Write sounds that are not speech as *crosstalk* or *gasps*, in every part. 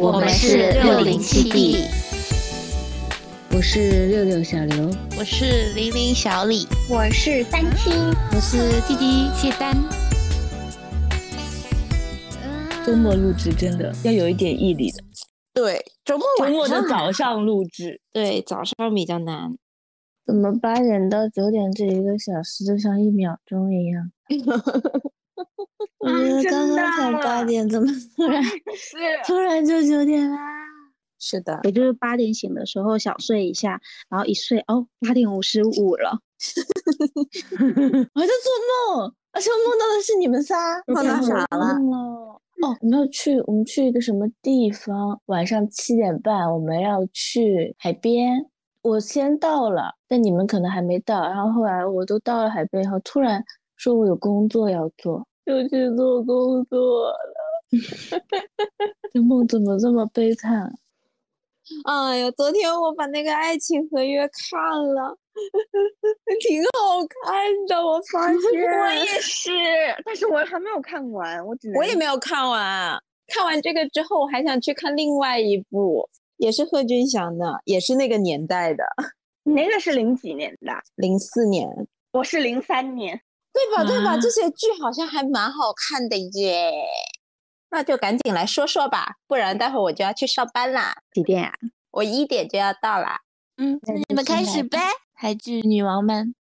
我们是六零七 D，我是六六小刘，我是零零小李，我是三七，我是弟弟谢丹。周末录制真的要有一点毅力的。对，周末周末的早上录制，对早上比较难。怎么八点到九点这一个小时就像一秒钟一样？*laughs* 我觉得刚刚才八点，怎么突然 *laughs* 突然就九点啦？是的，也就是八点醒的时候小睡一下，然后一睡哦，八点五十五了。*laughs* 我还在做梦，而且我梦到的是你们仨。*laughs* 梦到啥了？哦，我们要去，我们去一个什么地方？晚上七点半，我们要去海边。我先到了，但你们可能还没到。然后后来我都到了海边以后，突然说我有工作要做，就去做工作了。*laughs* 这梦怎么这么悲惨？哎呀，昨天我把那个爱情合约看了，挺好看的。我发 *laughs* 现我也是，但是我还没有看完，我只我也没有看完。看完这个之后，我还想去看另外一部，也是贺军翔的，也是那个年代的。那个是零几年的？零四年。我是零三年，对吧？对吧？这些剧好像还蛮好看的耶。那就赶紧来说说吧，不然待会儿我就要去上班啦。几点啊？我一点就要到啦。嗯，那你们开始呗，台剧女王们。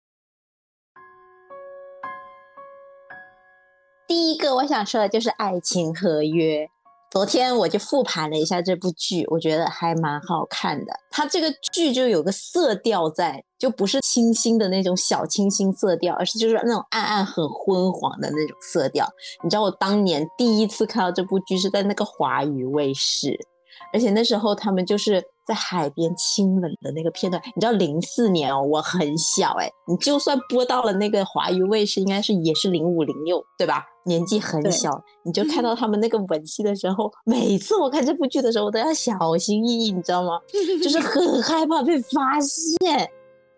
第一个我想说的就是《爱情合约》。昨天我就复盘了一下这部剧，我觉得还蛮好看的。它这个剧就有个色调在，就不是清新的那种小清新色调，而是就是那种暗暗很昏黄的那种色调。你知道我当年第一次看到这部剧是在那个华语卫视，而且那时候他们就是在海边亲吻的那个片段。你知道零四年哦，我很小哎，你就算播到了那个华娱卫视，应该是也是零五零六对吧？年纪很小，你就看到他们那个吻戏的时候，每次我看这部剧的时候，我都要小心翼翼，你知道吗？就是 *laughs* 很害怕被发现。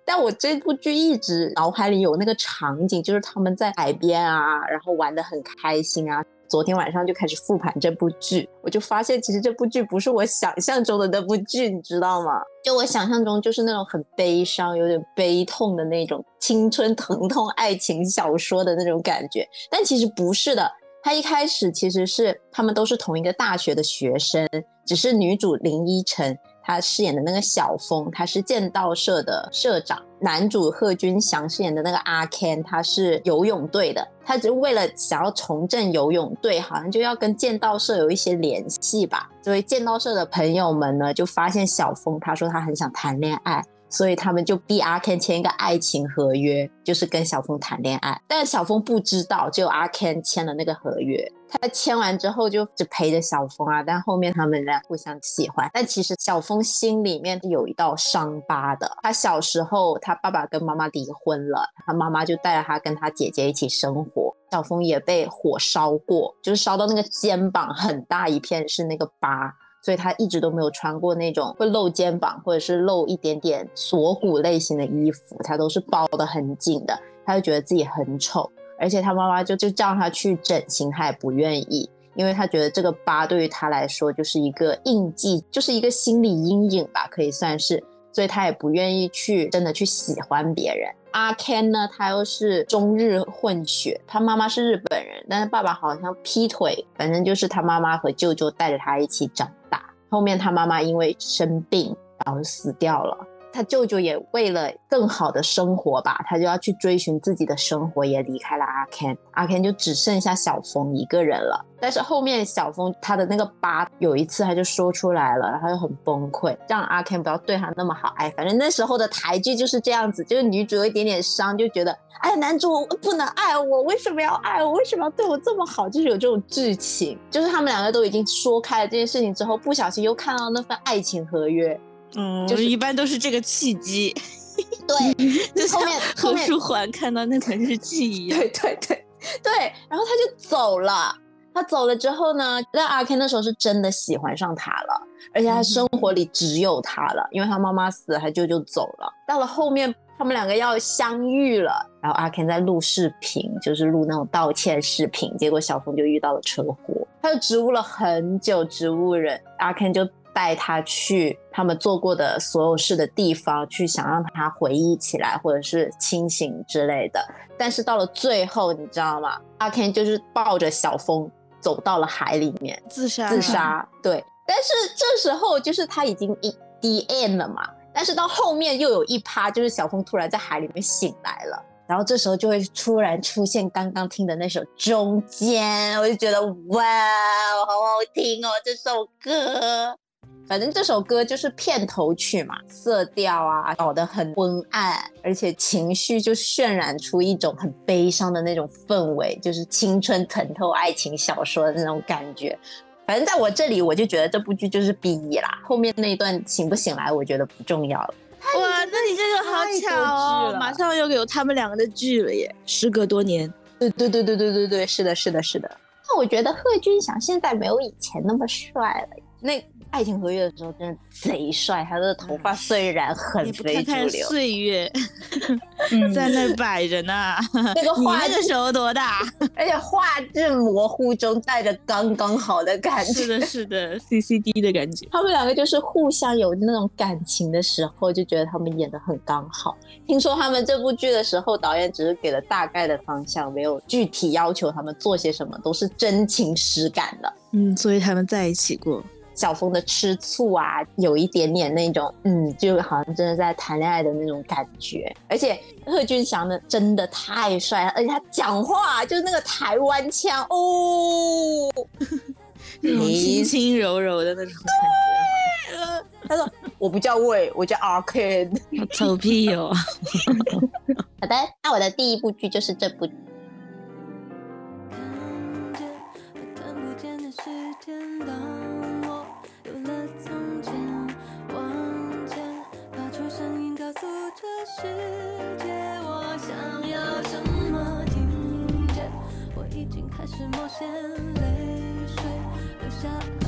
但我这部剧一直脑海里有那个场景，就是他们在海边啊，然后玩的很开心啊。昨天晚上就开始复盘这部剧，我就发现其实这部剧不是我想象中的那部剧，你知道吗？就我想象中就是那种很悲伤、有点悲痛的那种青春疼痛爱情小说的那种感觉，但其实不是的。他一开始其实是他们都是同一个大学的学生，只是女主林依晨。她饰演的那个小峰，他是剑道社的社长；男主贺军翔饰演的那个阿 Ken，他是游泳队的。他只是为了想要重振游泳队，好像就要跟剑道社有一些联系吧。所以剑道社的朋友们呢，就发现小峰，他说他很想谈恋爱。所以他们就逼阿 Ken 签一个爱情合约，就是跟小峰谈恋爱。但小峰不知道，只有阿 Ken 签了那个合约。他签完之后就只陪着小峰啊，但后面他们俩互相喜欢。但其实小峰心里面有一道伤疤的。他小时候，他爸爸跟妈妈离婚了，他妈妈就带着他跟他姐姐一起生活。小峰也被火烧过，就是烧到那个肩膀很大一片是那个疤。所以他一直都没有穿过那种会露肩膀或者是露一点点锁骨类型的衣服，他都是包得很紧的。他就觉得自己很丑，而且他妈妈就就叫他去整形，他也不愿意，因为他觉得这个疤对于他来说就是一个印记，就是一个心理阴影吧，可以算是。所以他也不愿意去真的去喜欢别人。阿 Ken 呢，他又是中日混血，他妈妈是日本人，但是爸爸好像劈腿，反正就是他妈妈和舅舅带着他一起长。后面他妈妈因为生病，然后死掉了。他舅舅也为了更好的生活吧，他就要去追寻自己的生活，也离开了阿 Ken。阿 Ken 就只剩下小峰一个人了。但是后面小峰他的那个疤，有一次他就说出来了，然后就很崩溃，让阿 Ken 不要对他那么好。哎，反正那时候的台剧就是这样子，就是女主有一点点伤，就觉得哎，男主不能爱我，为什么要爱我？为什么要对我这么好？就是有这种剧情，就是他们两个都已经说开了这件事情之后，不小心又看到那份爱情合约。嗯，就是一般都是这个契机，对，*laughs* 就后面何书桓看到那本日记一样，对对对对，然后他就走了，他走了之后呢，那阿 Ken 那时候是真的喜欢上他了，而且他生活里只有他了，因为他妈妈死了，他舅舅走了，到了后面他们两个要相遇了，然后阿 Ken 在录视频，就是录那种道歉视频，结果小峰就遇到了车祸，他就植物了很久植物人，阿 Ken 就带他去他们做过的所有事的地方，去想让他回忆起来，或者是清醒之类的。但是到了最后，你知道吗？阿 Ken 就是抱着小峰走到了海里面自杀，自杀。对，但是这时候就是他已经一 the end 了嘛。但是到后面又有一趴，就是小峰突然在海里面醒来了，然后这时候就会突然出现刚刚听的那首《中间》，我就觉得哇，好好听哦这首歌。反正这首歌就是片头曲嘛，色调啊搞得很昏暗，而且情绪就渲染出一种很悲伤的那种氛围，就是青春疼痛爱情小说的那种感觉。反正在我这里，我就觉得这部剧就是 B 一啦。后面那一段醒不醒来，我觉得不重要了。哇，那你这个好巧哦，马上又有他们两个的剧了耶！时隔多年，对对对对对对对，是的，是的，是的。那我觉得贺军翔现在没有以前那么帅了。那。爱情合约的时候真的贼帅，他的头发虽然很非主流。岁月 *laughs* *laughs* 在那摆着呢。那个画 *laughs* 那个时候多大？而且画质模糊中带着刚刚好的感觉。是的，是的，CCD 的感觉。他们两个就是互相有那种感情的时候，就觉得他们演的很刚好。听说他们这部剧的时候，导演只是给了大概的方向，没有具体要求他们做些什么，都是真情实感的。嗯，所以他们在一起过。小峰的吃醋啊，有一点点那种，嗯，就好像真的在谈恋爱的那种感觉。而且贺军翔呢，真的太帅了，而且他讲话就是那个台湾腔哦，轻轻柔柔的那种感觉。他说：“我不叫魏，我叫阿 Ken。”臭屁哦！*laughs* 好的，那我的第一部剧就是这部。世界我想要什么听见。我已经开始冒险泪水流下来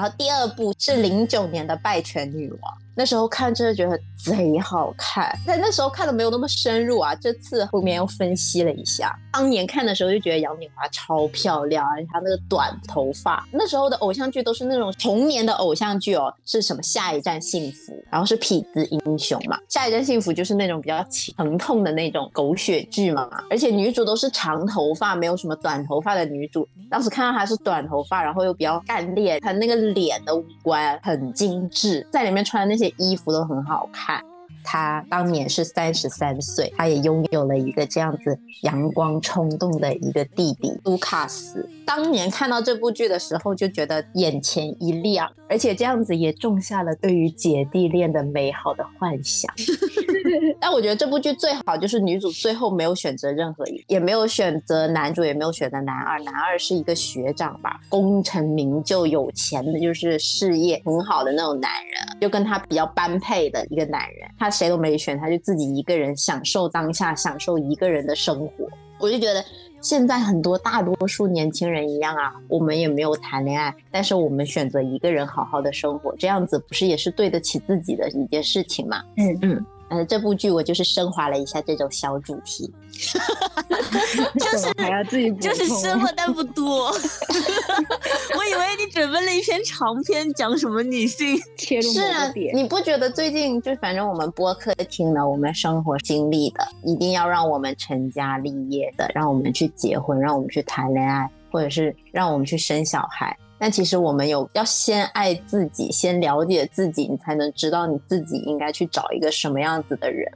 然后第二部是零九年的《败犬女王》。那时候看真的觉得贼好看，但那时候看的没有那么深入啊。这次后面又分析了一下，当年看的时候就觉得杨锦华超漂亮，而且她那个短头发。那时候的偶像剧都是那种童年的偶像剧哦，是什么《下一站幸福》，然后是《痞子英雄》嘛，《下一站幸福》就是那种比较疼痛的那种狗血剧嘛，而且女主都是长头发，没有什么短头发的女主。当时看到她是短头发，然后又比较干练，她那个脸的五官很精致，在里面穿的那些。衣服都很好看。他当年是三十三岁，他也拥有了一个这样子阳光冲动的一个弟弟卢卡斯。当年看到这部剧的时候，就觉得眼前一亮，而且这样子也种下了对于姐弟恋的美好的幻想。*laughs* 但我觉得这部剧最好就是女主最后没有选择任何一，也没有选择男主，也没有选择男二。男二是一个学长吧，功成名就、有钱的，就是事业很好的那种男人，就跟他比较般配的一个男人。他谁都没选，他就自己一个人享受当下，享受一个人的生活。我就觉得现在很多大多数年轻人一样啊，我们也没有谈恋爱，但是我们选择一个人好好的生活，这样子不是也是对得起自己的一件事情吗？嗯嗯。呃，这部剧我就是升华了一下这种小主题，*laughs* 就是还要自己就是升了，但不多。*laughs* 准备了一篇长篇，讲什么女性 *laughs* 切入某个点。你不觉得最近就反正我们播客听的，我们生活经历的，一定要让我们成家立业的，让我们去结婚，让我们去谈恋爱，或者是让我们去生小孩。但其实我们有要先爱自己，先了解自己，你才能知道你自己应该去找一个什么样子的人，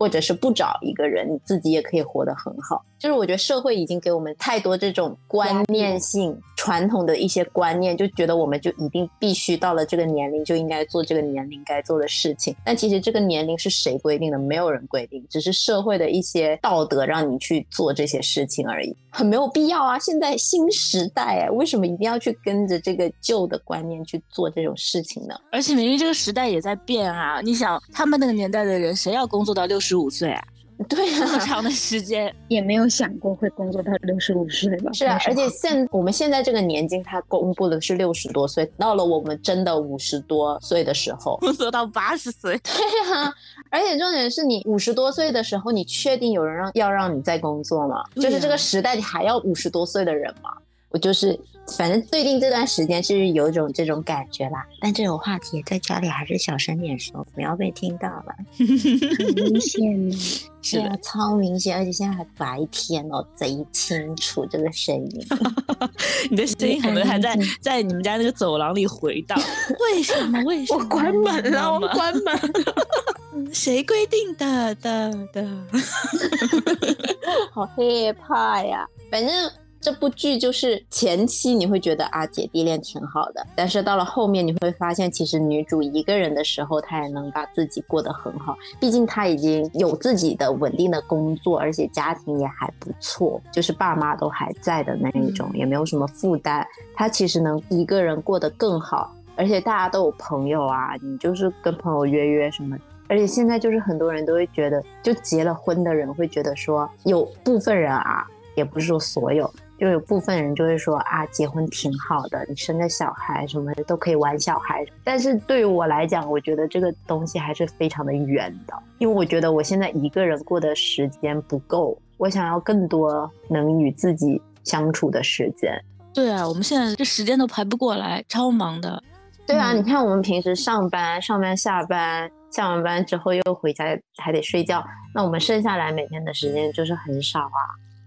或者是不找一个人，你自己也可以活得很好。就是我觉得社会已经给我们太多这种观念性、传统的一些观念，就觉得我们就一定必须到了这个年龄就应该做这个年龄该做的事情。但其实这个年龄是谁规定的？没有人规定，只是社会的一些道德让你去做这些事情而已，很没有必要啊！现在新时代，哎，为什么一定要去跟着这个旧的观念去做这种事情呢？而且明明这个时代也在变啊！你想，他们那个年代的人，谁要工作到六十五岁啊？*laughs* 对那么啊，长的时间，也没有想过会工作到六十五岁吧？是啊，而且现我们现在这个年纪，他公布的是六十多岁，到了我们真的五十多岁的时候，工作到八十岁，对啊，而且重点是你五十多岁的时候，你确定有人让要让你再工作吗？对就是这啊个时代，你还要五十多岁的人吗？我就是，反正最近这段时间是有一种这种感觉啦。但这种话题在家里还是小声点说，不要被听到了。很明显。*laughs* 是的超明显，而且现在还白天哦，贼清楚这个声音。*laughs* 你的声音可能还在嗯在你们家那个走廊里回荡。*laughs* 为什么？为什么？我关门了，我关门了。谁规定的的的？好害怕呀！反正这部剧就是前期你会觉得啊姐弟恋挺好的，但是到了后面你会发现，其实女主一个人的时候，她也能把自己过得很好。毕竟她已经有自己的稳定的工作，而且家庭也还不错，就是爸妈都还在的那一种，也没有什么负担。她其实能一个人过得更好，而且大家都有朋友啊，你就是跟朋友约约什么而且现在就是很多人都会觉得，就结了婚的人会觉得说，有部分人啊，也不是说所有，就有部分人就会说啊，结婚挺好的，你生个小孩什么的都可以玩小孩。但是对于我来讲，我觉得这个东西还是非常的远的，因为我觉得我现在一个人过的时间不够，我想要更多能与自己相处的时间。对啊，我们现在这时间都排不过来，超忙的。对啊，嗯你看我们平时上班、上班、下班，下完班之后又回家，还得睡觉。那我们剩下来每天的时间就是很少啊，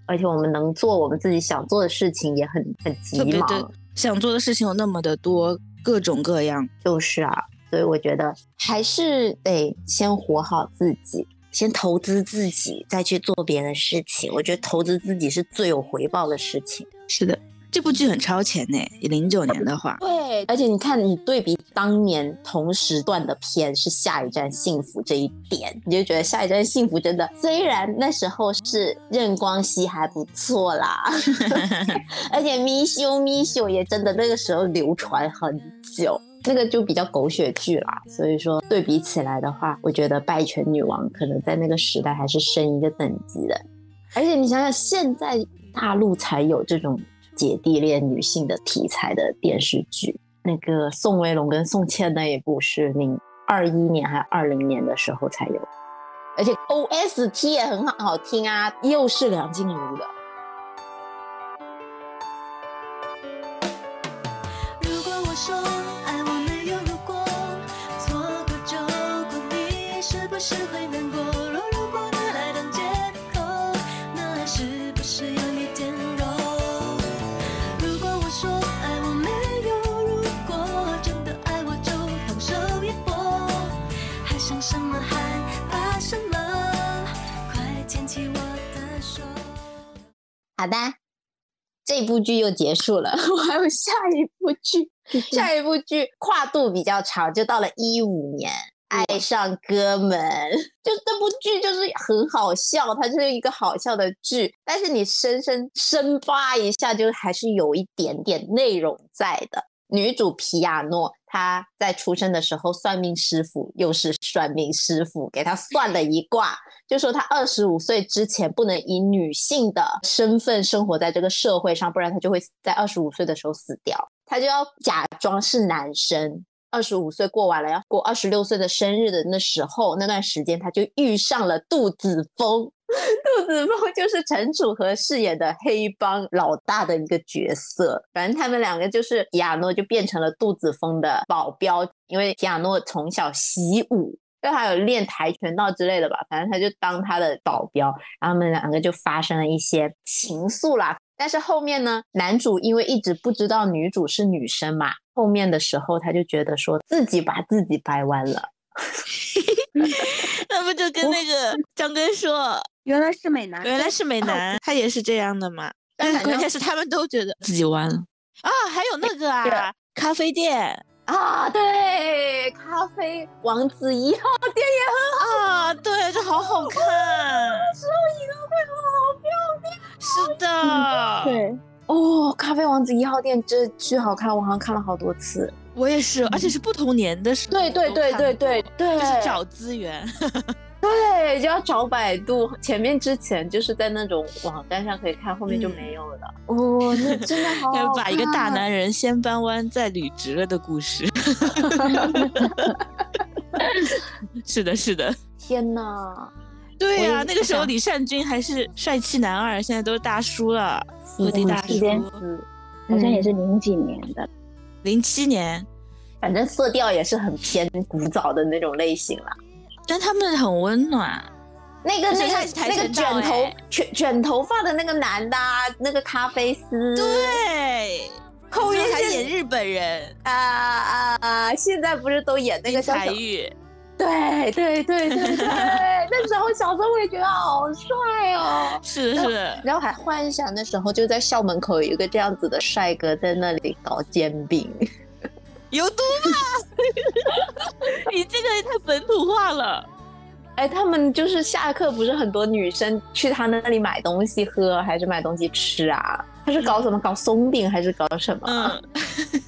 而且我们能做我们自己想做的事情也很很急特别的忙。想做的事情有那么的多，各种各样。就是啊，所以我觉得还是得先活好自己，先投资自己，再去做别的事情。我觉得投资自己是最有回报的事情。是的，这部剧很超前呢。零九年的话，对，而且你看，你对比当年同时段的片是《下一站幸福》这一点，你就觉得《下一站幸福》真的，虽然那时候是任光熙还不错啦，*laughs* 而且咪修咪修也真的那个时候流传很久。那个就比较狗血剧啦，所以说对比起来的话，我觉得《拜权女王》可能在那个时代还是升一个等级的。而且你想想，现在大陆才有这种姐弟恋女性的题材的电视剧。那个宋威龙跟宋茜那一部是零二一年还二零年的时候才有，而且 OST 也很好好听啊，又是梁静茹的。如果我说好的，这部剧又结束了，*laughs* 我还有下一部剧，*laughs* 下一部剧跨度比较长，就到了一五年。爱上哥们，*laughs* 就这部剧就是很好笑，它就是一个好笑的剧，但是你深深深扒一下，就还是有一点点内容在的。女主皮亚诺，他在出生的时候，算命师傅又是算命师傅，给他算了一卦，就说他二十五岁之前不能以女性的身份生活在这个社会上，不然他就会在二十五岁的时候死掉。他就要假装是男生，二十五岁过完了，要过二十六岁的生日的那时候，那段时间他就遇上了杜子峰。*laughs* 杜子峰就是陈楚河饰演的黑帮老大的一个角色，反正他们两个就是皮亚诺就变成了杜子峰的保镖，因为皮亚诺从小习武，就还有练跆拳道之类的吧，反正他就当他的保镖，然后他们两个就发生了一些情愫啦。但是后面呢，男主因为一直不知道女主是女生嘛，后面的时候他就觉得说自己把自己掰弯了。*laughs* 那不就跟那个张根硕原来是美男，原来是美男，他也是这样的嘛？但是关键是他们都觉得自己弯了啊！还有那个啊，咖啡店啊，对，咖啡王子一号店也很啊，对，这好好看，收银会好漂亮。是的，对，哦，咖啡王子一号店这巨好看，我好像看了好多次。我也是，而且是不同年的时候对对对对对对，就是找资源。*laughs* 对，就要找百度。前面之前就是在那种网站上可以看，后面就没有了。哦，那真的好好 *laughs* 要把一个大男人先搬弯再捋直了的故事。*laughs* 是的，是的，天哪！对呀、我也那个时候李善均还是帅气男二，现在都是大叔了，死无敌大叔。好像也是零几年的。零七年，反正色调也是很偏古早的那种类型啦。但他们很温暖。那个那个那个卷头欸卷卷头发的那个男的啊，那个咖啡丝，对，后面还是演日本人啊啊啊！现在不是都演那个叫什么？对对对对对，*laughs* 那时候小时候我也觉得好帅哦。是，是的，然后还幻想那时候就在校门口有一个这样子的帅哥在那里搞煎饼，有毒吧？*laughs* 你这个也太本土化了。哎，他们就是下课不是很多女生去他那里买东西喝，还是买东西吃啊？他是搞什么？搞松饼还是搞什么？嗯。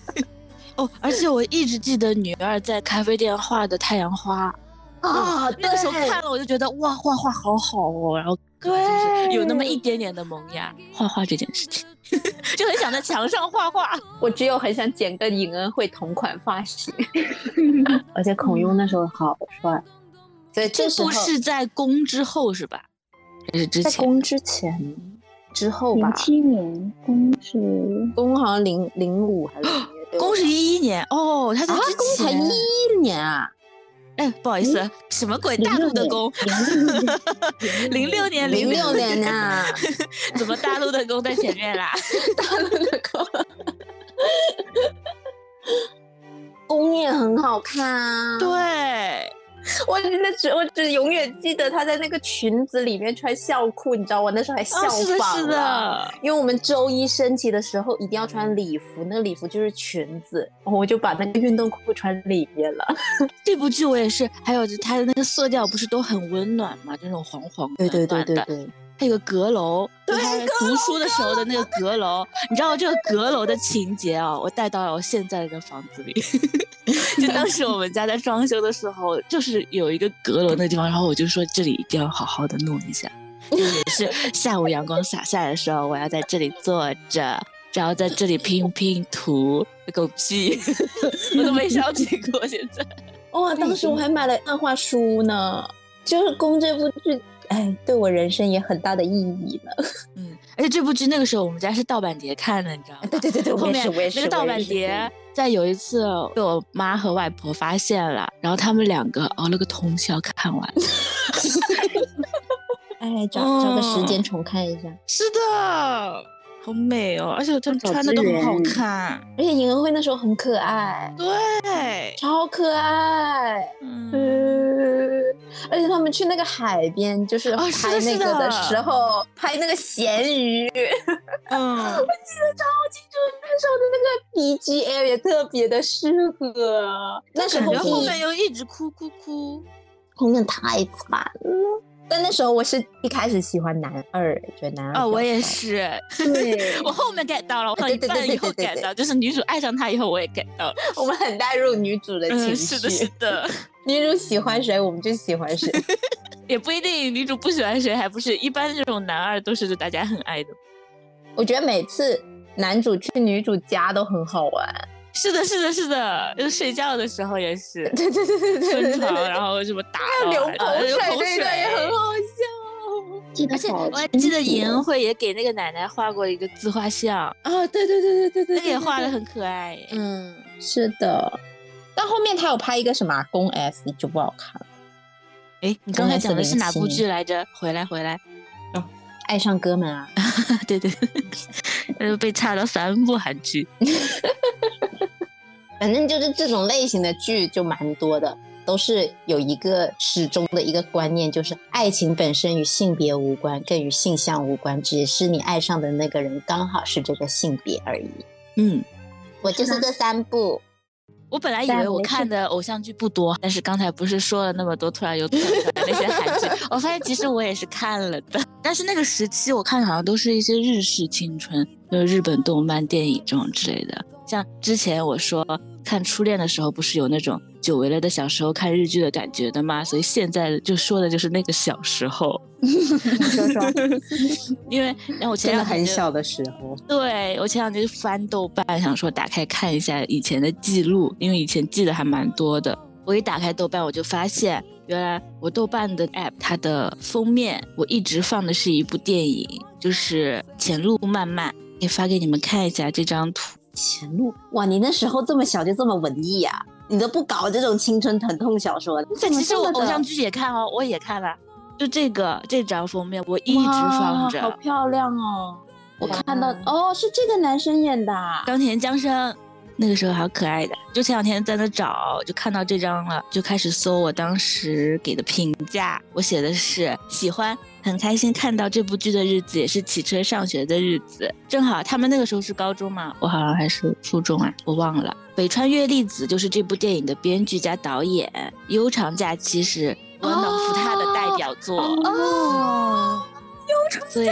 哦，而且我一直记得女二在咖啡店画的太阳花，啊，那个时候看了我就觉得哇，画画好好哦，然后就是有那么一点点的萌芽。画画这件事情，*laughs* 就很想在墙上画画。我只有很想剪个尹恩惠同款发型，*laughs* 而且孔雍那时候好帅，所以这部是在宫之后是吧？还是之前？在宫之前之后吧零，七年，宫是宫好像零零五还是 *gasps* 宫是一一年哦，他在啊，之前。宫才一一年啊，哎，不好意思，什么鬼？大陆的宫，零六年，零六六年呐，*laughs* 怎么大陆的宫在前面啦？*laughs* 大陆的宫。*laughs* 宫也很好看啊，对，*laughs* 我真的只我只永远记得她在那个裙子里面穿校裤，你知道我那时候还效啊，是的，仿是了的，因为我们周一升旗的时候一定要穿礼服，那个礼服就是裙子，我就把那个运动裤穿里面了。*laughs* 这部剧我也是，还有就它的那个色调不是都很温暖嘛，这种黄黄暖暖的。对，它有个阁楼，对他读书的时候的那个阁楼，你知道这个阁楼的情节啊，我带到了我现在的房子里。*laughs* 就当时我们家在装修的时候，就是有一个阁楼那个地方，然后我就说这里一定要好好的弄一下，也是下午阳光洒下来的时候，我要在这里坐着。然后在这里拼拼图，狗屁，*laughs* 我都没想起过。现在哇、当时我还买了漫画书呢，就是《供》这部剧，哎，对我人生也很大的意义了。*laughs* 嗯，而且这部剧那个时候我们家是盗版碟看的，你知道吗？对对对对，后面。那个盗版碟，在有一次被我妈和外婆发现了，然后他们两个熬了个通宵看完。*laughs* 哎，找找个时间重看一下。是的，好美哦，而且他们穿的都很好看。而且尹恩惠那时候很可爱，对，超可爱。嗯，嗯，而且他们去那个海边，就是拍那个的时候，拍那个咸鱼，嗯，*laughs* 我记得超清楚。那时候的那个 BGM 也特别的适合。那时候后面又一直哭哭哭。后面太惨了。但那时候我是一开始喜欢男二，觉得男二哦，我也。是，对 *laughs* 我后面 get 到了，我到一半以后 get 到，就是女主爱上他以后，我也 get 到了。我们很带入女主的情嗯，绪，是的，是的，女主喜欢谁，我们就喜欢谁。*laughs* 也不一定女主不喜欢谁，还不是一般这种男二都是大家很爱的。我觉得每次男主去女主家都很好玩。是的，是的，是的，就是睡觉的时候也是 *laughs* 对对对对对然后什么打到流啊口水，对对，也很。好笑。记得而且我还记得尹恩哦惠也给那个奶奶画过一个自画像，啊，对对对对对对，那也画的的很可爱。嗯，是的。但后面他有拍一个什么啊宫 S 就不好看了，哎，你刚才讲的是哪部剧来着？回来，回来。爱上哥们啊。对 *laughs* 对，*laughs* 呃，被差了三部韩剧。反正就是这种类型的剧就蛮多的。都是有一个始终的一个观念，就是爱情本身与性别无关，更与性向无关，只是你爱上的那个人刚好是这个性别而已。嗯，我就是这三部，我本来以为我看的偶像剧不多，但是刚才不是说了那么多，突然又跳出来那些韩剧，我发现其实我也是看了的。但是那个时期我看好像都是一些日式青春，就是日本动漫、电影这种之类的。像之前我说看初恋的时候，不是有那种久违了的小时候看日剧的感觉的吗？所以现在就说的就是那个小时候。*laughs* 你说说，*laughs* 因为 *laughs* 然后我前两天很小的时候，对我前两天就翻豆瓣，想说打开看一下以前的记录，因为以前记得还蛮多的。我一打开豆瓣，我就发现原来我豆瓣的 app 它的封面我一直放的是一部电影，就是《前路漫漫》，可以发给你们看一下这张图。前路哇，你那时候这么小就这么文艺啊？你都不搞这种青春疼痛小说？这其实我偶像剧也看哦，我也看了，就这个这张封面我一直放着好着。漂亮哦！我哇看到哦，是这个男生演的啊，冈田将生那个时候好可爱的，就前两天在那找，就看到这张了，就开始搜我当时给的评价，我写的是喜欢，很开心看到这部剧的日子，也是骑车上学的日子，正好他们那个时候是高中嘛，我好像还是初中啊，我忘了。北川月粒子就是这部电影的编剧加导演，《悠长假期》是我脑福他的代表作。哦，所以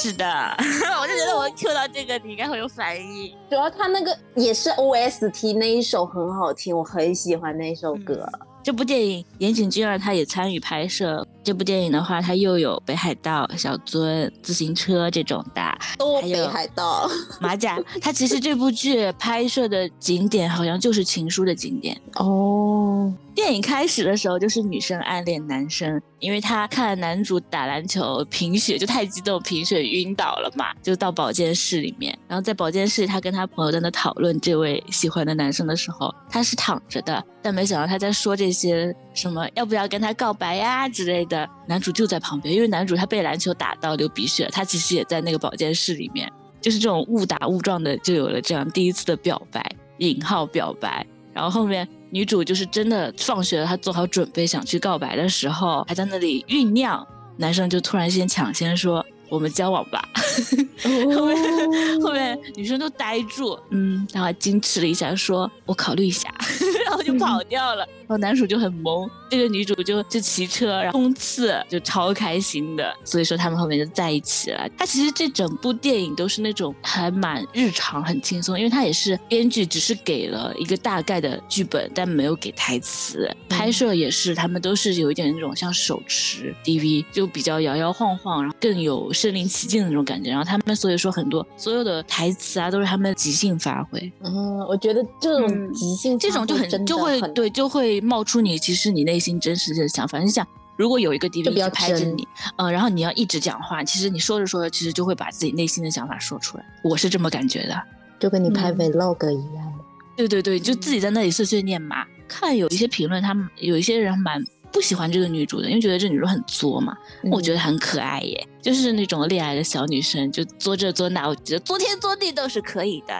是的，*laughs* 我就觉得我 Q 到这个，你应该会有反应。主要他那个也是 OST 那一首很好听，我很喜欢那首歌。这部电影岩井俊二他也参与拍摄。这部电影的话，他又有北海道、小樽、自行车这种的，哦，还有北海道，马甲。他其实这部剧拍摄的景点好像就是情书的景点。哦，电影开始的时候就是女生暗恋男生，因为她看男主打篮球贫血，就太激动贫血晕倒了嘛，就到保健室里面。然后在保健室，她跟她朋友在那讨论这位喜欢的男生的时候，她是躺着的，但没想到她在说这一些什么要不要跟他告白呀之类的。男主就在旁边，因为男主他被篮球打到流鼻血，他其实也在那个保健室里面，就是这种误打误撞的就有了这样第一次的表白（引号表白）。然后后面女主就是真的放学了，她做好准备想去告白的时候，还在那里酝酿，男生就突然先抢先说：“我们交往吧。*laughs* 后面后面女生都呆住，嗯，然后还矜持了一下，说：“我考虑一下。*laughs* ”然后就跑掉了。然后男主就很懵，这个女主就就骑车然后冲刺，就超开心的。所以说他们后面就在一起了。他其实这整部电影都是那种还蛮日常、很轻松，因为他也是编剧只是给了一个大概的剧本，但没有给台词。拍摄也是，他们都是有一点那种像手持 DV，就比较摇摇晃晃，然后更有身临其境的那种感觉。然后他们所以说很多所有的台词啊，都是他们即兴发挥。嗯，我觉得这种嗯即兴这种就很就会对，就会冒出你其实你内心真实的想法。你想，如果有一个 DV 去拍着你，嗯、然后你要一直讲话，其实你说着说着，其实就会把自己内心的想法说出来。我是这么感觉的。就跟你拍嗯 vlog 一样。对对对，就自己在那里碎碎念嘛。看有一些评论，他们有一些人蛮不喜欢这个女主的，因为觉得这女主很作嘛。我觉得得很可爱耶，就是那种恋爱的小女生，就作这作那，我觉得作天作地都是可以的。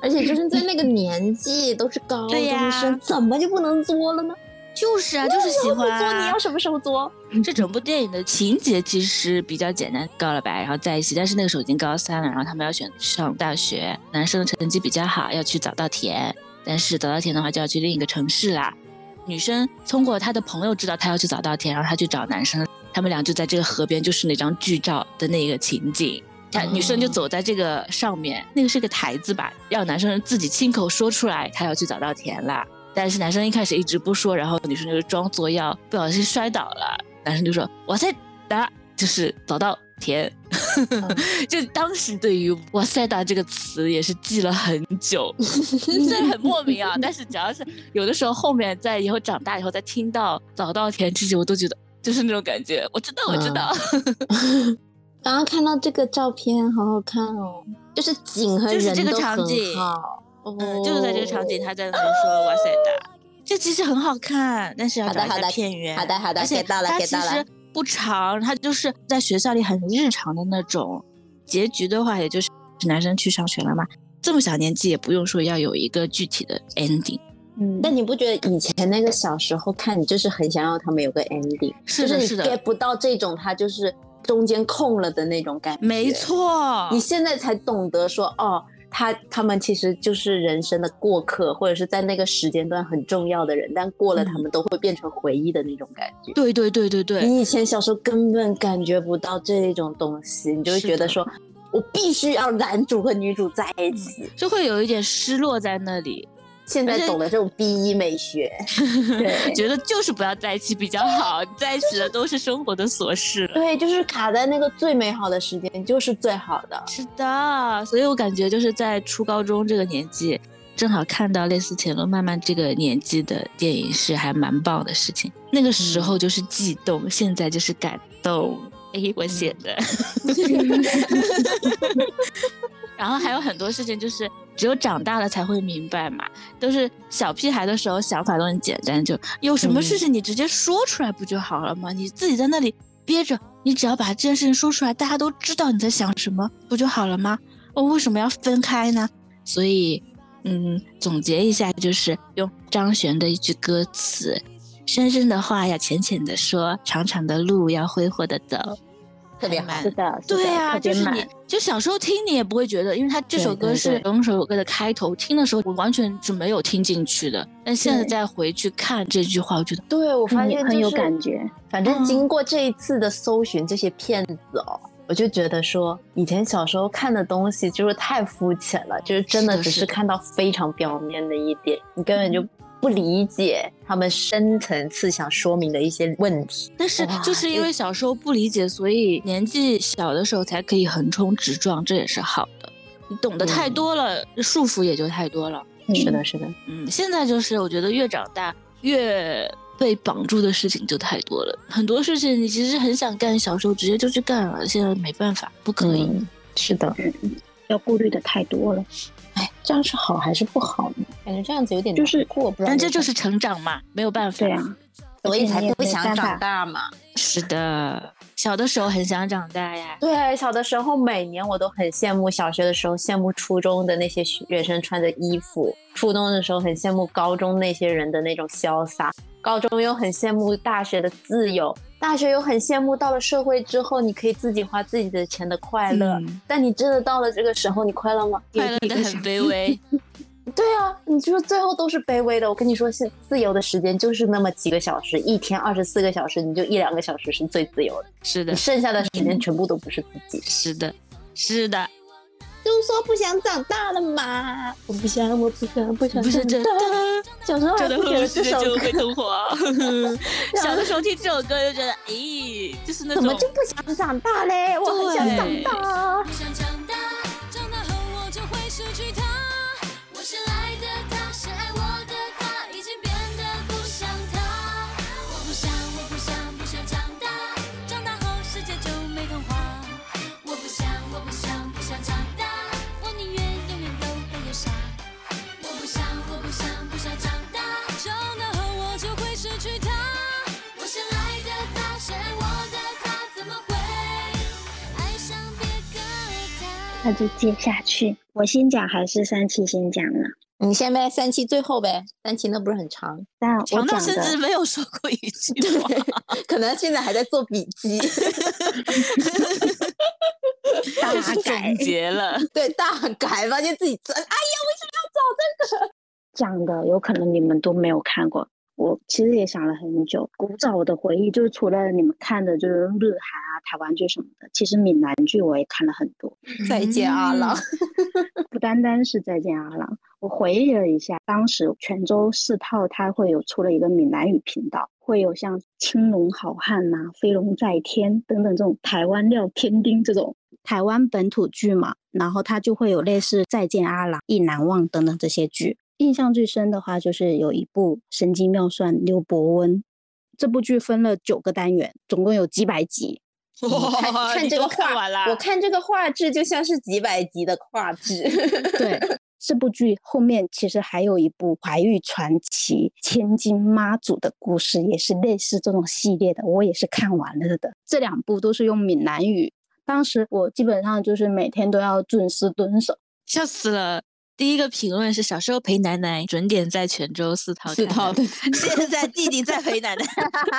而且就是在那个年纪都是高 *laughs* 对生，怎么就不能作了呢？就是啊，就是喜欢、啊。作，你要什么时候作？*laughs* 这整部电影的情节其实比较简单，告了白，然后在一起。但是那个时候已经高三了，然后他们要选上大学，男生的成绩比较好，要去早稻田，但是早稻田的话就要去另一个城市啦。女生通过她的朋友知道她要去早稻田，然后她去找男生，他们俩就在这个河边，就是那张剧照的那个情景。她女生就走在这个上面，那个是个台子吧，让男生自己亲口说出来，他要去早稻田啦。但是男生一开始一直不说，然后女生就装作要，不小心摔倒了，男生就说：“哇塞达，就是早稻田。*laughs* 就当时对于“哇塞达”这个词也是记了很久，*laughs* 虽然很莫名啊，*laughs* 但是只要是有的时候后面在以后长大以后再听到早稻田这些，我都觉得就是那种感觉。我知道，我知道，刚刚看到这个照片，好好看哦，就是景和就是这个人都很场景。好。嗯，就是在这个场景，哦他在那里说“哇塞达”，这其实很好看，但是要找一下好的。好的片源。好的好的而且，get 到了它 get 到了。实不长，他就是在学校里很日常的那种。结局的话，也就是男生去上学了嘛，这么小年纪也不用说要有一个具体的 ending，嗯，但你不觉得以前那个小时候看，你就是很想要他们有个 ending，是的，就是你是的 get，不到这种他就是中间空了的那种感觉。没，错。你现在才懂得说哦。他他们其实就是人生的过客，或者是在那个时间段很重要的人，但过了他们都会变成回忆的那种感觉。对对对对对，你以前小时候根本感觉不到这种东西，你就会觉得说，我必须要男主和女主在一起。就会有一点失落在那里，现在懂得这种 B 一美学，*laughs* 对，觉得就是不要在一起比较好，*laughs* 在一起的都是生活的琐事。对，就是卡在那个最美好的时间，就是最好的。是的，所以我感觉就是在初高中这个年纪，正好看到类似《潜龙漫漫》这个年纪的电影是还蛮棒的事情。那个时候就是悸动，现在就是感动。诶，我写的。*laughs* 然后还有很多事情，就是只有长大了才会明白嘛。都是小屁孩的时候，想法都很简单，就有什么事情你直接说出来不就好了吗？你自己在那里憋着，你只要把这件事情说出来，大家都知道你在想什么，不就好了吗？我为什么要分开呢？所以，嗯，总结一下，就是用张悬的一句歌词：“深深的话要浅浅的说，长长的路要挥霍的走。”特别好。还蛮是的，对啊，特别满就是你，就小时候听你也不会觉得，因为他这首歌是整首歌的开头，听的时候我完全是没有听进去的。但现在再回去看这句话，我觉得对，我发很现、就是、很有感觉。反正经过这一次的搜寻，这些骗子哦，我就觉得说，以前小时候看的东西就是太肤浅了，就是真的只是看到非常表面的一点，你根本就不理解他们深层次想说明的一些问题。但是就是因为小时候不理解，所以年纪小的时候才可以横冲直撞，这也是好的。你懂得太嗯多了，束缚也就太多了。是的，是的，嗯，现在就是我觉得越长大越被绑住的事情就太多了，很多事情你其实很想干，小时候直接就去干了，现在没办法，不可以。嗯，是的。要顾虑的太多了，哎，这样是好还是不好呢？感觉这样子有点就是过，不知道为啥但这就是成长嘛，没有办法。对啊，所以才不想长大嘛。是的，小的时候很想长大呀。对，小的时候每年我都很羡慕，小学的时候羡慕初中的那些学生穿的衣服，初中的时候很羡慕高中那些人的那种潇洒，高中又很羡慕大学的自由，大学又很羡慕到了社会之后你可以自己花自己的钱的快乐。嗯但你真的到了这个时候，你快乐吗？快乐的很卑微。*laughs* 对啊，你就是最后都是卑微的。我跟你说，是自由的时间就是那么几个小时，一天二十四个小时，你就一两个小时是最自由的，是的你，剩下的时间全部都不是自己。是的，是的，就是说不想长大了嘛，我不想，我不想，不想不是真长的大。。小时候觉得这首歌会通话。*laughs* *laughs* 小的时候听这首歌就觉得，咦，就是那种怎么就不想长大嘞？我很想长大。不想长大，长大后我就会失去他。他？那就接下去，我先讲还是三七先讲呢？你先呗，三七最后呗，三七那不是很长，但我长到甚至没有说过一句话。*laughs* 可能现在还在做笔记。*laughs* 大 *laughs* 改总结了，对，大改，发现自己真，哎呀，为什么要找这个？讲的，有可能你们都没有看过。我其实也想了很久，古早的回忆就是除了你们看的，就是日韩啊、台湾剧什么的，其实闽南剧我也看了很多，再见阿郎。*laughs* 不单单是《再见阿郎》。我回忆了一下，当时泉州四套它会有出了一个闽南语频道，会有像《青龙好汉》呐、《飞龙在天》等等这种台湾料天丁这种台湾本土剧嘛，然后它就会有类似《再见阿郎》《意难忘》等等这些剧。印象最深的话，就是有一部《神机妙算刘伯温》，这部剧分了九个单元，总共有几百集。看这个画看完啦？我看这个画质就像是几百集的画质。*laughs* 对，这部剧后面其实还有一部《怀玉传奇》千金妈祖的故事，也是类似这种系列的，我也是看完了的。这两部都是用闽南语，当时我基本上就是每天都要准时蹲守。笑死了！第一个评论是小时候陪奶奶准点在泉州四套四套的，*laughs* 现在弟弟在陪奶奶。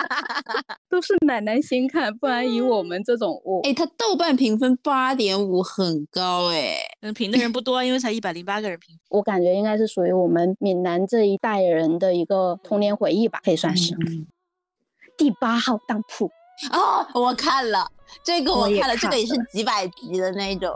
*laughs* 都是奶奶先看，不然以我们这种我哎，它豆瓣评分八点五，很高哎。嗯，评的人不多啊，因为才一百零八个人评。我感觉应该是属于我们闽南这一代人的一个童年回忆吧，可以算是。第八号当铺，哦，我看了这个，我看了，这个也是几百集的那种。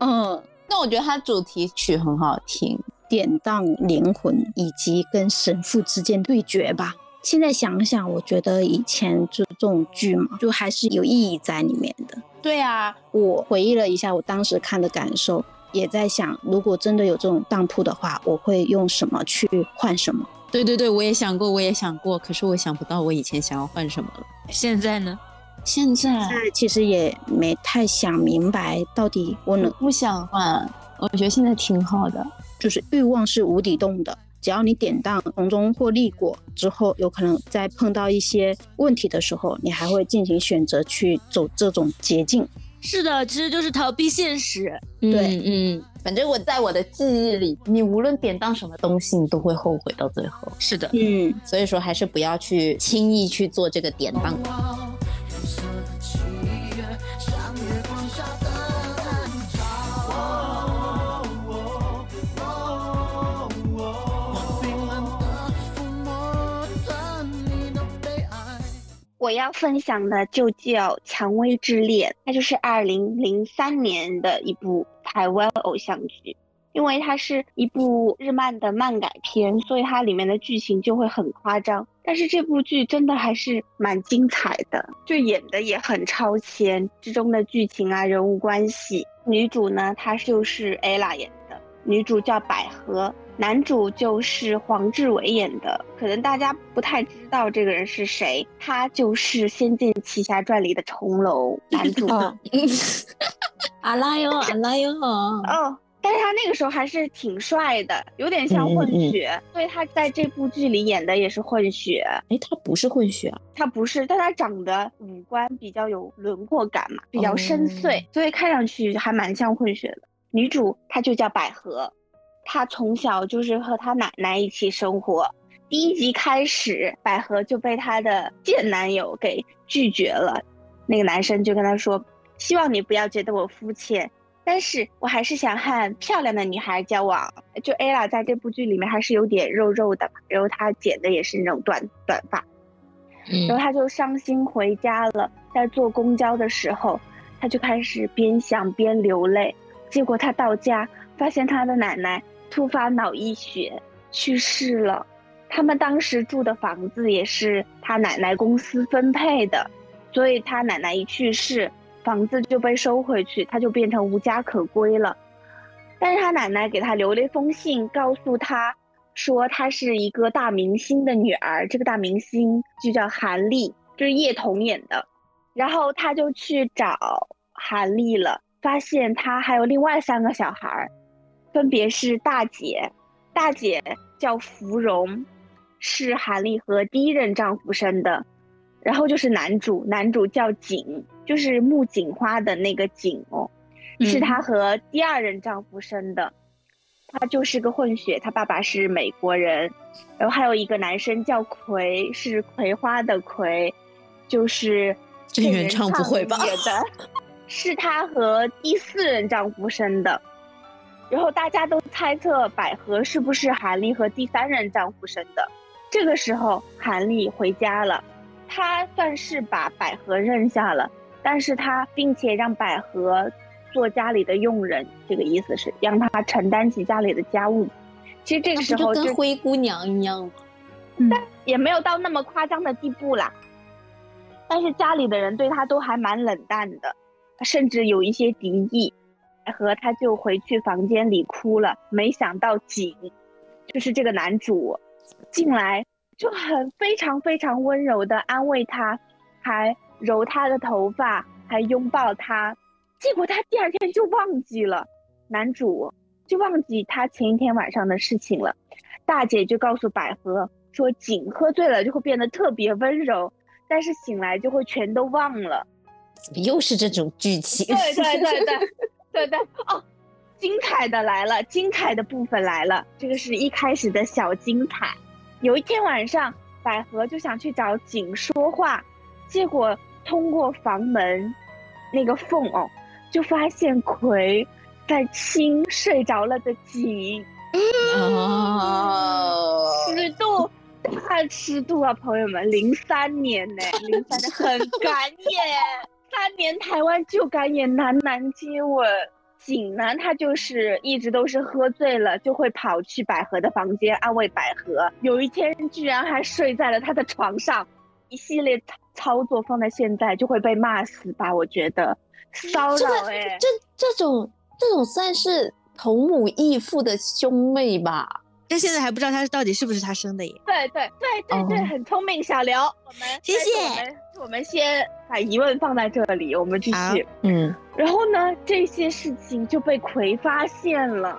嗯，那我觉得它主题曲很好听。典当灵魂以及跟神父之间对决吧。现在想想，我觉得以前就这种剧嘛，就还是有意义在里面的。对啊，我回忆了一下我当时看的感受，也在想，如果真的有这种当铺的话，我会用什么去换什么。对对对，我也想过，我也想过，可是我想不到我以前想要换什么了。现在呢？现在现在其实也没太想明白，到底我能不想换，我觉得现在挺好的。就是欲望是无底洞的，只要你典当从中获利过之后，有可能在碰到一些问题的时候，你还会进行选择去走这种捷径。是的，其实就是逃避现实。对嗯嗯，反正我在我的记忆里，你无论典当什么东西，你都会后悔到最后。是的，嗯，所以说，还是不要去轻易去做这个典当。我要分享的就叫《蔷薇之恋》，它就是二零零三年的一部台湾偶像剧。因为它是一部日漫的漫改片，所以它里面的剧情就会很夸张。但是这部剧真的还是蛮精彩的，就演的也很超前，之中的剧情啊、人物关系。女主呢，她就是 ella 演的，女主叫百合，男主就是黄志伟演的。可能大家不太知道这个人是谁，他就是《仙剑奇侠传》里的重楼 *laughs* 男主。哦 *laughs* 阿拉哟，阿拉哟。哦，但是他那个时候还是挺帅的，有点像混嗯嗯嗯血，所以他在这部剧里演的也是混血。哎，他不是混血啊。他不是，但他长得五官比较有轮廓感嘛，比较深邃，哦所以看上去还蛮像混血的。女主她就叫百合，她从小就是和他奶奶一起生活。第一集开始，百合就被她的贱男友给拒绝了，那个男生就跟她说：“希望你不要觉得我肤浅，但是我还是想和漂亮的女孩交往。”就 ella 在这部剧里面还是有点肉肉的，然后她剪的也是那种短短发。然后他就伤心回家了，在坐公交的时候，他就开始边想边流泪。结果他到家，发现他的奶奶突发脑溢血去世了。他们当时住的房子也是他奶奶公司分配的，所以他奶奶一去世，房子就被收回去，他就变成无家可归了。但是他奶奶给他留了一封信，告诉他说他是一个大明星的女儿，这个大明星就叫韩丽，就是叶童演的。然后他就去找韩丽了，发现她还有另外三个小孩儿，分别是大姐，大姐叫芙蓉，是韩丽和第一任丈夫生的。然后就是男主，男主叫景，就是木槿花的那个景哦，是她和第二任丈夫生的。他就是个混血，他爸爸是美国人，然后还有一个男生叫葵，是葵花的葵，就是这原唱不会吧 *laughs* 是他和第四任丈夫生的。然后大家都猜测百合是不是韩丽和第三任丈夫生的。这个时候，韩丽回家了，她算是把百合认下了，但是她并且让百合做家里的佣人，这个意思是让她承担起家里的家务。其实这个时候就就跟灰姑娘一样吗？也没有到那么夸张的地步啦。但是家里的人对她都还蛮冷淡的，甚至有一些敌意。百合她就回去房间里哭了，没想到景，就是这个男主，进来就很非常非常温柔的安慰她，还揉她的头发，还拥抱她。结果他第二天就忘记了，男主就忘记他前一天晚上的事情了。大姐就告诉百合说，景喝醉了就会变得特别温柔，但是醒来就会全都忘了。怎么又是这种剧情？对对对对对对哦，精彩的来了，精彩的部分来了，这个是一开始的小精彩。有一天晚上，百合就想去找景说话，结果通过房门那个缝哦，就发现葵在亲睡着了的景。哦，尺度大尺度啊，朋友们，零三年呢，零三年很敢演，三年台湾就敢演男男接吻。景呢，他就是一直都是喝醉了，就会跑去百合的房间安慰百合。有一天居然还睡在了他的床上，一系列操操作放在现在就会被骂死吧？我觉得骚这个扰哎、这这种这种算是同母异父的兄妹吧？但现在还不知道他到底是不是他生的耶。对对对对对，哦很聪明，小刘。我们谢谢我们先把疑问放在这里，我们继续。嗯，然后呢，这些事情就被葵发现了。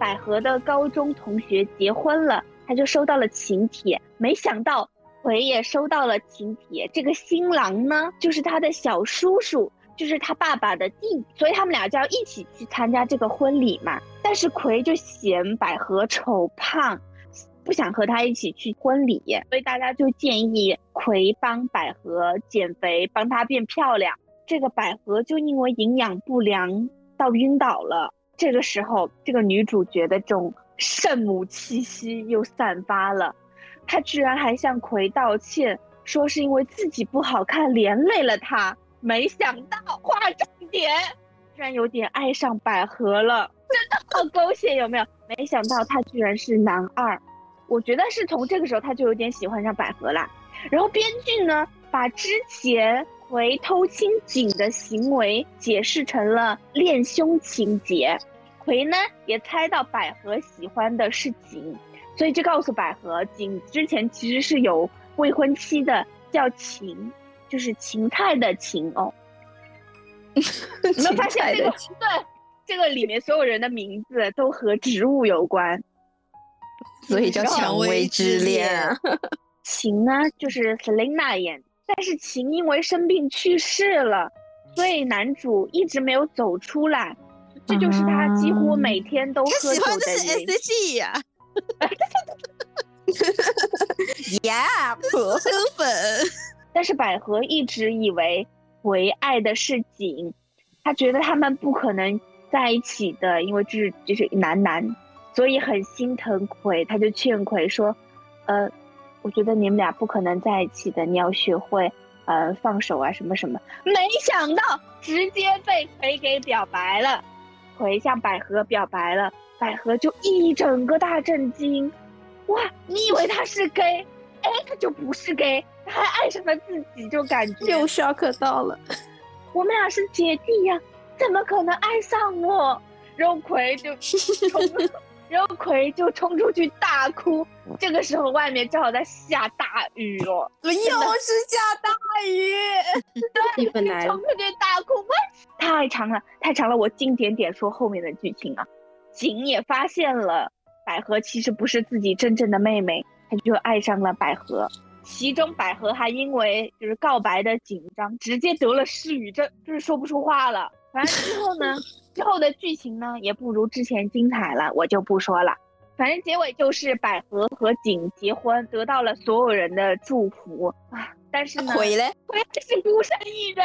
百合的高中同学结婚了，他就收到了请帖，没想到葵也收到了请帖。这个新郎呢，就是他的小叔叔，就是他爸爸的弟弟，所以他们俩就要一起去参加这个婚礼嘛。但是葵就嫌百合丑胖，不想和他一起去婚礼，所以大家就建议葵帮百合减肥，帮她变漂亮。这个百合就因为营养不良到晕倒了。这个时候，这个女主角的这种圣母气息又散发了，她居然还向葵道歉，说是因为自己不好看连累了她。没想到划重点，居然有点爱上百合了，真的好狗血，有没有？没想到他居然是男二，我觉得是从这个时候他就有点喜欢上百合啦。然后编剧呢，把之前回偷亲景的行为解释成了恋兄情节。葵呢也猜到百合喜欢的是景，所以就告诉百合，景之前其实是有未婚妻的，叫芹，就是芹菜的芹哦。有没有发现这个？对，这个里面所有人的名字都和植物有关。*laughs* 所以叫蔷薇之恋啊。*laughs* 晴呢，就是 Selina 演，但是晴因为生病去世了，所以男主一直没有走出来，这就是他几乎每天都他喝酒喜欢的是的原 S 因。G 呀，*laughs* 呀，身粉。但是百合一直以为唯爱的是景，他觉得他们不可能在一起的，因为这是这是男男，所以很心疼葵，他就劝葵说，呃，我觉得你们俩不可能在一起的，你要学会呃放手啊什么什么。没想到直接被葵给表白了，葵向百合表白了，百合就一整个大震惊，哇，你以为他是 gay？哎，他就不是 gay，他还爱上了自己，就感觉又 shock 到了。我们俩是姐弟呀、怎么可能爱上我？然后葵就冲，*laughs* 然后葵就冲出去大哭。这个时候外面正好在下大雨哦，又是下大雨，*laughs* 气氛 *laughs* 来了冲，出去大哭，太长了，太长了，我近点点说后面的剧情啊。景也发现了百合其实不是自己真正的妹妹，他就爱上了百合。其中百合还因为就是告白的紧张，直接得了失语症，就是说不出话了。反正之后呢，之后的剧情呢也不如之前精彩了，我就不说了。反正结尾就是百合和景结婚，得到了所有人的祝福啊。但是呢，葵嘞？葵是孤身一人。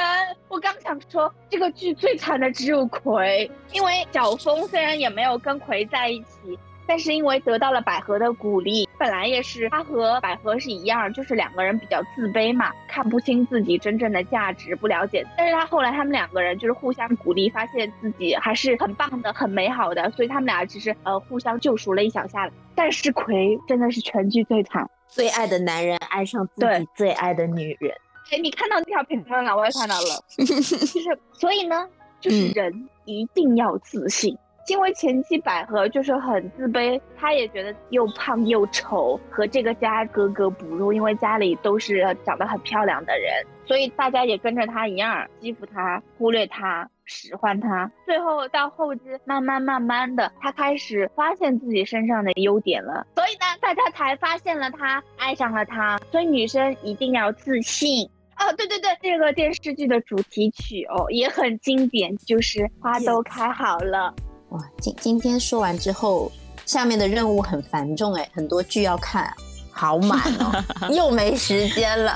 我刚想说，这个剧最惨的只有葵，因为小峰虽然也没有跟葵在一起，但是因为得到了百合的鼓励，本来也是他和百合是一样，就是两个人比较自卑嘛，看不清自己真正的价值，不了解。但是他后来他们两个人就是互相鼓励，发现自己还是很棒的、很美好的，所以他们俩其实呃互相救赎了一小下。但是葵真的是全剧最惨。最爱的男人爱上自对己最爱的女人，哎，你看到那条评论了，我也看到了。*laughs* 就是，所以呢，就是嗯人一定要自信。因为前期百合就是很自卑，她也觉得又胖又丑，和这个家格格不入，因为家里都是长得很漂亮的人，所以大家也跟着她一样欺负她、忽略她、使唤她。最后到后期，慢慢慢慢的，她开始发现自己身上的优点了，所以呢，大家才发现了她，爱上了她。所以女生一定要自信。哦，对对对，这个电视剧的主题曲哦也很经典，就是花都开好了。哇，今今天说完之后，下面的任务很繁重哎，很多剧要看，好满哦，*laughs* 又没时间了，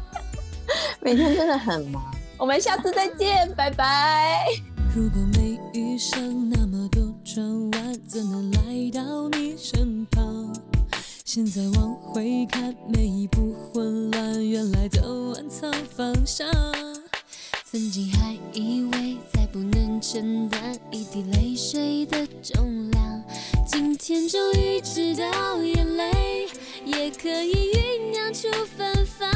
*laughs* 每天真的很忙。我们下次再见，*laughs* 拜拜。如果没遇上那么多转弯，怎能来到你身旁？现在往回看，每一步混乱，原来都暗藏方向。曾经还以为承担一滴泪水的重量，今天终于知道，眼泪也可以酝酿出芬芳。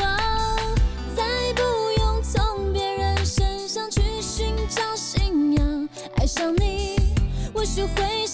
哦再不用从别人身上去寻找信仰，爱上你，我学会